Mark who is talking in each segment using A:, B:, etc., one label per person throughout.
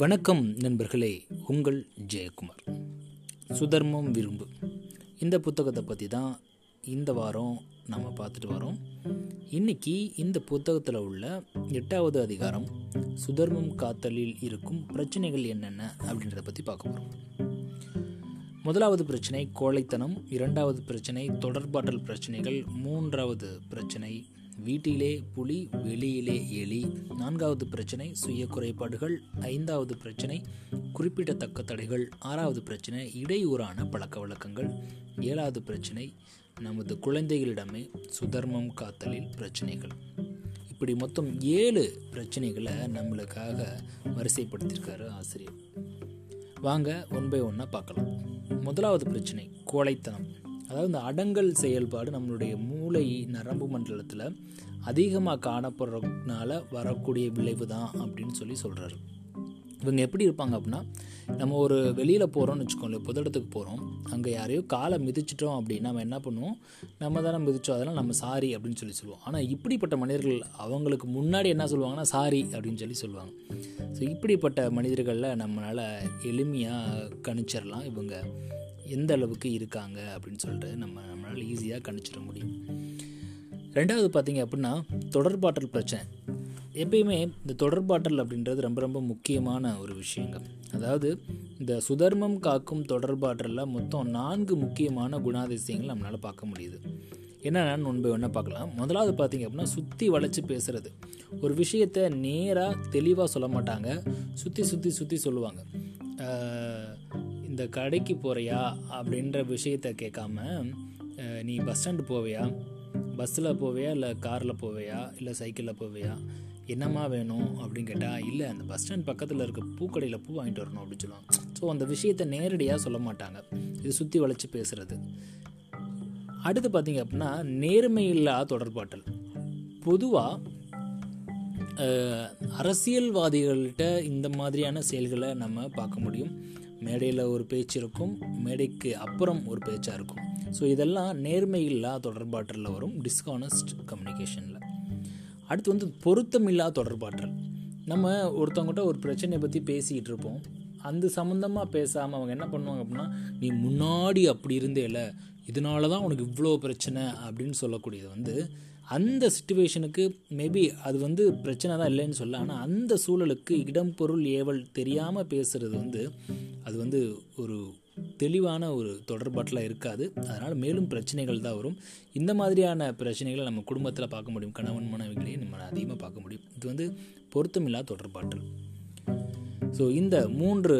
A: வணக்கம் நண்பர்களே உங்கள் ஜெயக்குமார். சுதர்மம் விரும்பு. இந்த புத்தகத்தை பற்றி தான் இந்த வாரம் நம்ம பார்த்துட்டு வரோம். இன்னைக்கு இந்த புத்தகத்தில் உள்ள எட்டாவது அதிகாரம் சுதர்மம் காத்தலில் இருக்கும் பிரச்சனைகள் என்னென்ன அப்படின்றத பற்றி பார்க்க போகிறோம் முதலாவது பிரச்சனை கோழைத்தனம். இரண்டாவது பிரச்சனை தொடர்பாட்டல் பிரச்சனைகள். மூன்றாவது பிரச்சனை வீட்டிலே புலி வெளியிலே எலி. நான்காவது பிரச்சனை சுய குறைபாடுகள். ஐந்தாவது பிரச்சனை குறிப்பிடத்தக்க தடைகள். ஆறாவது பிரச்சனை இடையூறான பழக்க வழக்கங்கள். ஏழாவது பிரச்சனை நமது குழந்தைகளிடமே சுதர்மம் காத்தலில் பிரச்சனைகள். இப்படி மொத்தம் ஏழு பிரச்சனைகளை நம்மளுக்காக வரிசைப்படுத்தியிருக்காரு ஆசிரியர். வாங்க ஒன் பை ஒன்னாக பார்க்கலாம். முதலாவது பிரச்சனை கோழைத்தனம். அதாவது இந்த அடங்கல் செயல்பாடு நம்மளுடைய மூளை நரம்பு மண்டலத்தில் அதிகமாக காணப்படுறதுனால வரக்கூடிய விளைவு தான் அப்படின்னு சொல்லி சொல்கிறாரு இவங்க எப்படி இருப்பாங்க அப்படின்னா நம்ம ஒரு வெளியில் போகிறோம்னு வச்சுக்கோங்களேன் புதடத்துக்கு போகிறோம் அங்கே யாரையோ காலை மிதிச்சிட்டோம் அப்படின்னா நம்ம என்ன பண்ணுவோம்? நம்ம தானே மிதிச்சோம் அதெல்லாம் நம்ம சாரி அப்படின்னு சொல்லி சொல்லுவோம். ஆனால் இப்படிப்பட்ட மனிதர்கள் அவங்களுக்கு முன்னாடி என்ன சொல்லுவாங்கன்னா சாரி அப்படின்னு சொல்லி சொல்லுவாங்க. ஸோ இப்படிப்பட்ட மனிதர்களில் நம்மளால் எளிமையாக கணிச்சிடலாம் இவங்க. எந்த அளவுக்கு இருக்காங்க அப்படின்னு சொல்லிட்டு நம்ம நம்மளால் ஈஸியாக கணிச்சிட முடியும். ரெண்டாவது பார்த்தீங்க அப்படின்னா தொடர்பாற்றல் பிரச்சனை. எப்பயுமே இந்த தொடர்பாற்றல் அப்படின்றது ரொம்ப ரொம்ப முக்கியமான ஒரு விஷயங்க. அதாவது இந்த சுதர்மம் காக்கும் தொடர்பாற்றலில் மொத்தம் நான்கு முக்கியமான குணாதிசயங்கள் நம்மளால் பார்க்க முடியுது. என்னென்னு ஒன்று ஒன்றா பார்க்கலாம். முதலாவது பார்த்தீங்க அப்படின்னா சுற்றி வளைச்சி பேசுகிறது ஒரு விஷயத்தை நேராக தெளிவாக சொல்ல மாட்டாங்க. சுற்றி சுற்றி சுற்றி சொல்லுவாங்க. இந்த கடைக்கு போகிறியா அப்படின்ற விஷயத்த கேட்காம நீ பஸ் ஸ்டாண்டு போவியா? பஸ்ஸில் போவியா? இல்லை காரில் போவியா? இல்லை சைக்கிளில் போவியா? என்னம்மா வேணும் அப்படின்னு கேட்டால் இல்லை அந்த பஸ் ஸ்டாண்ட் பக்கத்தில் இருக்க பூக்கடையில் பூ வாங்கிட்டு வரணும் அப்படின்னு சொல்லுவாங்க. ஸோ அந்த விஷயத்தை நேரடியாக சொல்ல மாட்டாங்க. இது சுற்றி வளைச்சி பேசுகிறது அடுத்து பார்த்தீங்க அப்படின்னா நேர்மையில்லா தொடர்பாட்டல். பொதுவாக அரசியல்வாதிகள்கிட்ட இந்த மாதிரியான செயல்களை நம்ம பார்க்க முடியும். மேடையில் ஒரு பேச்சு இருக்கும் மேடைக்கு அப்புறம் ஒரு பேச்சாக இருக்கும். ஸோ இதெல்லாம் நேர்மையில்லா தொடர்பாற்றலில் வரும் டிஸ்கானஸ்ட் கம்யூனிகேஷனில் அடுத்து வந்து பொருத்தமில்லா தொடர்பாற்றல். நம்ம ஒருத்தவங்ககிட்ட ஒரு பிரச்சனையை பற்றி பேசிக்கிட்டு இருப்போம். அந்த சம்மந்தமாக பேசாமல் அவங்க என்ன பண்ணுவாங்க அப்படின்னா நீ முன்னாடி அப்படி இருந்தேல இதனால தான் உனக்கு இவ்வளோ பிரச்சனை அப்படின்னு சொல்லக்கூடியது வந்து அந்த சுச்சுவேஷனுக்கு மேபி அது வந்து பிரச்சனை தான் இல்லைன்னு சொல்ல ஆனால் அந்த சூழலுக்கு இடம் பொருள் ஏவல் தெரியாமல் பேசுகிறது வந்து அது வந்து ஒரு தெளிவான ஒரு தொடர்பாட்டில் இருக்காது. அதனால் மேலும் பிரச்சனைகள் தான் வரும். இந்த மாதிரியான பிரச்சனைகளை நம்ம குடும்பத்தில் பார்க்க முடியும். கணவன் மனைவிகளையும் நம்ம அதிகமாக பார்க்க முடியும். இது வந்து பொருத்தமில்லா தொடர்பாற்றல் ஸோ இந்த மூன்று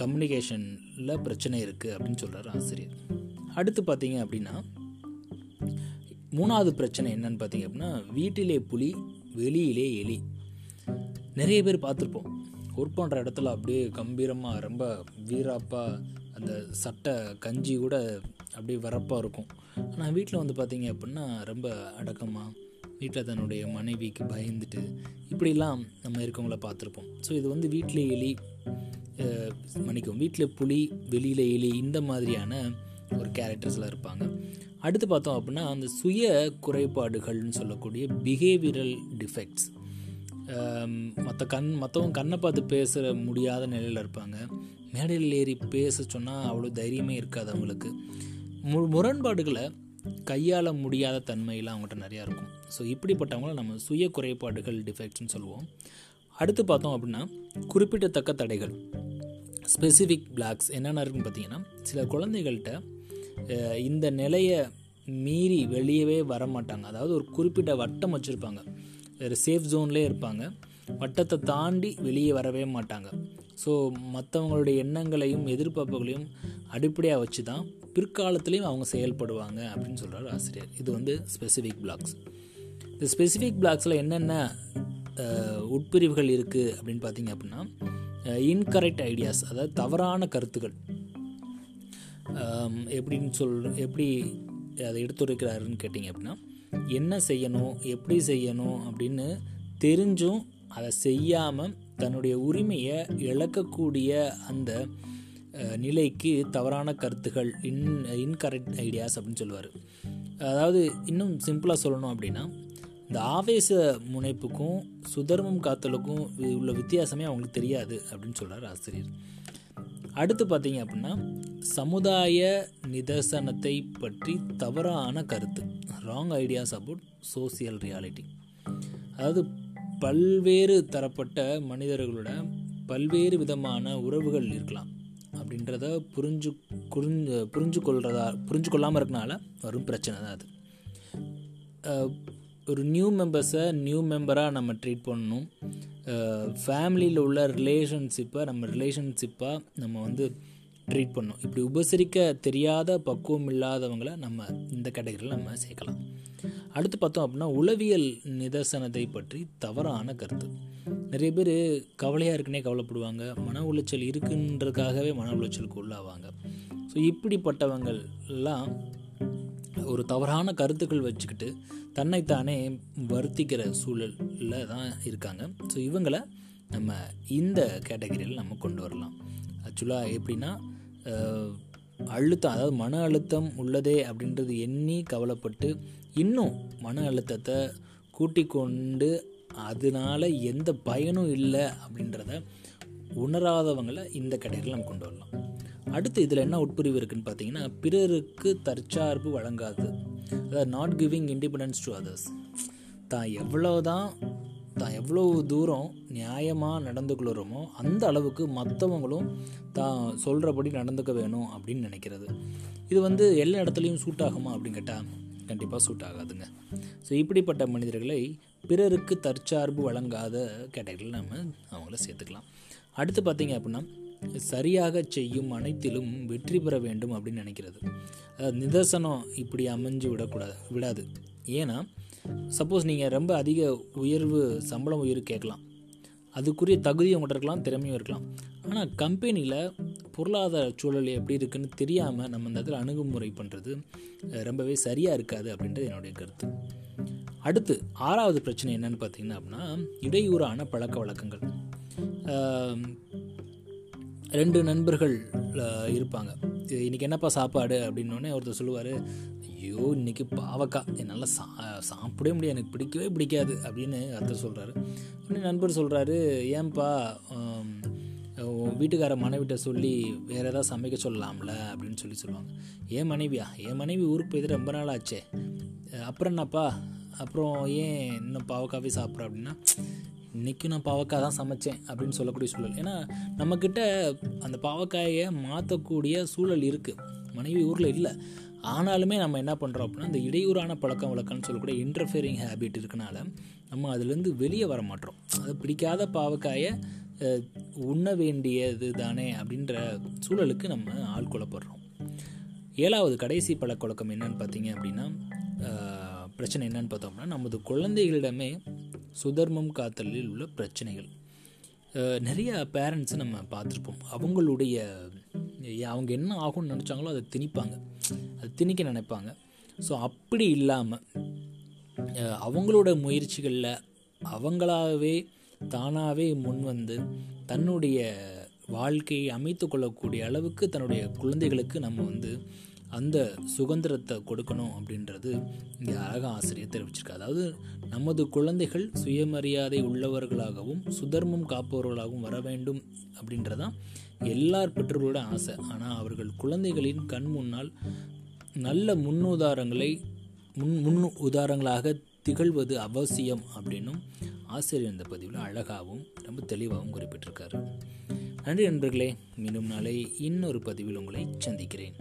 A: கம்யூனிகேஷனில் பிரச்சனை இருக்குது அப்படின்னு சொல்கிறார் ஆசிரியர். அடுத்து பார்த்தீங்க அப்படின்னா மூணாவது பிரச்சனை என்னன்னு பார்த்தீங்க அப்படின்னா வீட்டிலே புலி வெளியிலே எலி. நிறைய பேர் பார்த்துருப்போம். ஒர்க் பண்ணுற இடத்துல அப்படியே கம்பீரமாக ரொம்ப வீராப்பாக அந்த சட்டை கஞ்சி கூட அப்படியே வரப்பாக இருக்கும். ஆனால் வீட்டில் வந்து பார்த்தீங்க அப்படின்னா ரொம்ப அடக்கமாக வீட்டில் தன்னுடைய மனைவிக்கு பயந்துட்டு இப்படிலாம் நம்ம இருக்கவங்கள பார்த்துருப்போம். ஸோ இது வந்து வீட்டில் எலி மன்னிக்கும் வீட்டில் புலி வெளியில் எலி இந்த மாதிரியான ஒரு கேரக்டர்ஸில் இருப்பாங்க. அடுத்து பார்த்தோம் அப்படின்னா அந்த சுய குறைபாடுகள்னு சொல்லக்கூடிய பிஹேவியரல் டிஃபெக்ட்ஸ் மற்ற கண் மற்றவங்க கண்ணை பார்த்து பேசுகிற முடியாத நிலையில் இருப்பாங்க. மேடையில் ஏறி பேச சொன்னால் அவ்வளோ தைரியமே இருக்காது அவங்களுக்கு. மு முரண்பாடுகளை கையாள முடியாத தன்மையெல்லாம் அவங்ககிட்ட நிறையா இருக்கும். ஸோ இப்படிப்பட்டவங்கள நம்ம சுய குறைபாடுகள் டிஃபெக்ட்ஸ்னு சொல்லுவோம். அடுத்து பார்த்தோம் அப்படின்னா குறிப்பிடத்தக்க தடைகள். ஸ்பெசிஃபிக் பிளாக்ஸ் என்னென்ன இருக்குன்னு பார்த்தீங்கன்னா சில குழந்தைகள்கிட்ட இந்த நிலையை மீறி வெளியவே வர மாட்டாங்க அதாவது ஒரு குறிப்பிட்ட வட்டம் வச்சுருப்பாங்க. ஒரு சேஃப் ஜோன்லேயே இருப்பாங்க. வட்டத்தை தாண்டி வெளியே வரவே மாட்டாங்க. ஸோ மற்றவங்களுடைய எண்ணங்களையும் எதிர்பார்ப்புகளையும் அடிப்படையாக வச்சு தான் பிற்காலத்துலேயும் அவங்க செயல்படுவாங்க அப்படின்னு சொல்கிறார் ஆசிரியர். இது வந்து ஸ்பெசிஃபிக் பிளாக்ஸ் இந்த ஸ்பெசிஃபிக் பிளாக்ஸில் என்னென்ன உட்பிரிவுகள் இருக்குது அப்படின்னு பார்த்தீங்க அப்படின்னா இன்கரெக்ட் ஐடியாஸ் அதாவது தவறான கருத்துக்கள். எப்படின்னு சொல் எப்படி அதை எடுத்துரைக்கிறாருன்னு கேட்டிங்க அப்படின்னா என்ன செய்யணும் எப்படி செய்யணும் அப்படின்னு தெரிஞ்சும் அதை செய்யாமல் தன்னுடைய உரிமையை இழக்கக்கூடிய அந்த நிலைக்கு தவறான கருத்துகள் இன் இன்கரெக்ட் ஐடியாஸ் அப்படின்னு சொல்லுவார். அதாவது இன்னும் சிம்பிளாக சொல்லணும் அப்படின்னா இந்த ஆவேச முனைப்புக்கும் சுதர்மம் காத்தலுக்கும் உள்ள வித்தியாசமே அவங்களுக்கு தெரியாது அப்படின்னு சொல்கிறார் ஆசிரியர். அடுத்து பார்த்தீங்க அப்படின்னா சமுதாய நிதர்சனத்தை பற்றி தவறான கருத்து. Wrong ideas about social reality அதாவது பல்வேறு தரப்பட்ட மனிதர்களோட பல்வேறு விதமான உறவுகள் இருக்கலாம். அப்படின்றத புரிஞ்சு புரிஞ்சு புரிஞ்சு கொள்றதா புரிஞ்சு கொள்ளாமல் இருக்கனால வரும் பிரச்சனை தான் அது. ஒரு நியூ மெம்பர்ஸை நியூ மெம்பராக நம்ம ட்ரீட் பண்ணணும். ஃபேமிலியில் உள்ள ரிலேஷன்ஷிப்பை நம்ம ரிலேஷன்ஷிப்பாக நம்ம வந்து ட்ரீட் பண்ணணும். இப்படி உபசரிக்க தெரியாத பக்குவம் இல்லாதவங்களை நம்ம இந்த கேட்டகரியில் நம்ம சேர்க்கலாம். அடுத்து பார்த்தோம் அப்படின்னா உளவியல் நிதர்சனத்தை பற்றி தவறான கருத்து. நிறைய பேர் கவலையாக இருக்குன்னே கவலைப்படுவாங்க. மன உளைச்சல் இருக்குன்றதுக்காகவே மன உளைச்சலுக்கு உள்ளாவாங்க. ஸோ இப்படிப்பட்டவங்கள்லாம் ஒரு தவறான கருத்துக்கள் வச்சுக்கிட்டு தன்னைத்தானே வருத்திக்கிற சூழலில் தான் இருக்காங்க. ஸோ இவங்களை நம்ம இந்த கேட்டகரியில் நம்ம கொண்டு வரலாம். ஆக்சுவலாக எப்படின்னா அழுத்தம் அதாவது மன அழுத்தம் உள்ளதே அப்படின்றது எண்ணி கவலைப்பட்டு இன்னும் மன அழுத்தத்தை கூட்டி கொண்டு அதனால எந்த பயனும் இல்லை அப்படின்றத உணராதவங்களை இந்த கேட்டகரியில் நம்ம கொண்டு வரலாம். அடுத்து இதில் என்ன உட்பிரிவு இருக்குன்னு பார்த்தீங்கன்னா பிறருக்கு தற்சார்பு வழங்காது. அதாவது not giving independence to others தான் எவ்வளோ தான் தான் எவ்வளோ தூரம் நியாயமாக நடந்துக்கொள்கிறோமோ அந்த அளவுக்கு மற்றவங்களும் தான் சொல்கிறபடி நடந்துக்க வேணும் அப்படின்னு நினைக்கிறது. இது வந்து எல்லா இடத்துலையும் சூட் ஆகுமா அப்படின்னு கேட்டால் கண்டிப்பாக சூட் ஆகாதுங்க. ஸோ இப்படிப்பட்ட மனிதர்களை பிறருக்கு தற்சார்பு வழங்காத கேட்டகரியில் நம்ம அவங்கள சேர்த்துக்கலாம். அடுத்து பார்த்தீங்க அப்படின்னா சரியாக செய்யும் அனைத்திலும் வெற்றி பெற வேண்டும் அப்படின்னு நினைக்கிறது. அதாவது நிதர்சனம் இப்படி அமைஞ்சு விடக்கூடாது விடாது. ஏன்னா சப்போஸ் நீங்கள் ரொம்ப அதிக உயர்வு சம்பளம் உயர்வு கேட்கலாம். அதுக்குரிய தகுதி உங்கள்கிட்ட இருக்கலாம் திறமையும் இருக்கலாம். ஆனால் கம்பெனியில் பொருளாதார சூழல் எப்படி இருக்குன்னு தெரியாமல் நம்ம இந்த இடத்துல அணுகுமுறை பண்ணுறது ரொம்பவே சரியாக இருக்காது அப்படின்றது என்னுடைய கருத்து. அடுத்து ஆறாவது பிரச்சனை என்னன்னு பார்த்தீங்கன்னா அப்படின்னா இடையூறான பழக்க வழக்கங்கள். ரெண்டு நண்பர்கள் இருப்பாங்க. இது என்னப்பா சாப்பாடு? அப்படின்னோடனே ஒருத்தர் சொல்லுவார் ஐயோ இன்னைக்கு பாவக்காய் என்னால் சா சாப்பிடவே முடியாது. எனக்கு பிடிக்கவே பிடிக்காது. அப்படின்னு அர்த்தம் சொல்கிறாரு உடனே நண்பர் சொல்கிறாரு ஏன்பா உன் வீட்டுக்கார மனைவிட்ட சொல்லி வேறு ஏதாவது சமைக்க சொல்லலாம்ல? அப்படின்னு சொல்லி சொல்லுவாங்க. ஏன் மனைவியா? என் மனைவி ஊருக்கு போய் ரொம்ப நாள் ஆச்சே. அப்புறம் என்னப்பா? அப்புறம் ஏன் இன்னும் பாவக்காவே சாப்பிட்ற? அப்படின்னா இன்றைக்கும் நான் பாவக்காய் தான் சமைச்சேன் அப்படின்னு சொல்லக்கூடிய சூழல். ஏன்னா நம்மக்கிட்ட அந்த பாவக்காயை மாற்றக்கூடிய சூழல் இருக்குது மனைவி ஊரில் இல்லை. ஆனாலுமே நம்ம என்ன பண்ணுறோம் அப்படின்னா இந்த இடையூறான பழக்கம் வழக்கம்னு சொல்லக்கூடிய இன்டர்ஃபியரிங் ஹேபிட் இருக்கனால நம்ம அதுலேருந்து வெளியே வர மாட்டோம். அது பிடிக்காத பாவக்காயை உண்ண வேண்டியது தானே அப்படின்ற சூழலுக்கு நம்ம ஆட்கொள்ளப்படுறோம் ஏழாவது கடைசி பழக்கவழக்கம் என்னன்னு பார்த்தீங்க அப்படின்னா பிரச்சனை என்னன்னு பார்த்தோம்னா நமது குழந்தைகளிடமே சுதர்மம் காத்தலில் உள்ள பிரச்சனைகள். நிறைய பேரண்ட்ஸை நம்ம பார்த்துருப்போம். அவங்களுடைய அவங்க என்ன ஆகும்னு நினச்சாங்களோ அதை திணிப்பாங்க. அதை திணிக்க நினைப்பாங்க. ஸோ அப்படி இல்லாமல் அவங்களோட முயற்சிகளில் அவங்களாகவே தானாகவே முன் வந்து தன்னுடைய வாழ்க்கையை அமைத்து கொள்ளக்கூடிய அளவுக்கு தன்னுடைய குழந்தைகளுக்கு நம்ம வந்து அந்த சுதந்திரத்தை கொடுக்கணும் அப்படின்றது இங்கே அழக ஆசிரியர் தெரிவிச்சிருக்காரு. அதாவது நமது குழந்தைகள் சுயமரியாதை உள்ளவர்களாகவும் சுதர்மம் காப்பவர்களாகவும் வர வேண்டும் அப்படின்றதான் எல்லார் பெற்றோர்களோட ஆசை. ஆனால் அவர்கள் குழந்தைகளின் கண் முன்னால் நல்ல முன்னுதாரணங்களை முன் முன் உதாரணங்களாக திகழ்வது அவசியம் அப்படின்னும் ஆசிரியர் இந்த பதிவில் அழகாகவும் ரொம்ப தெளிவாகவும் குறிப்பிட்டிருக்காரு. நன்றி நண்பர்களே மீண்டும் நாளை இன்னொரு பதிவில் உங்களை சந்திக்கிறேன்.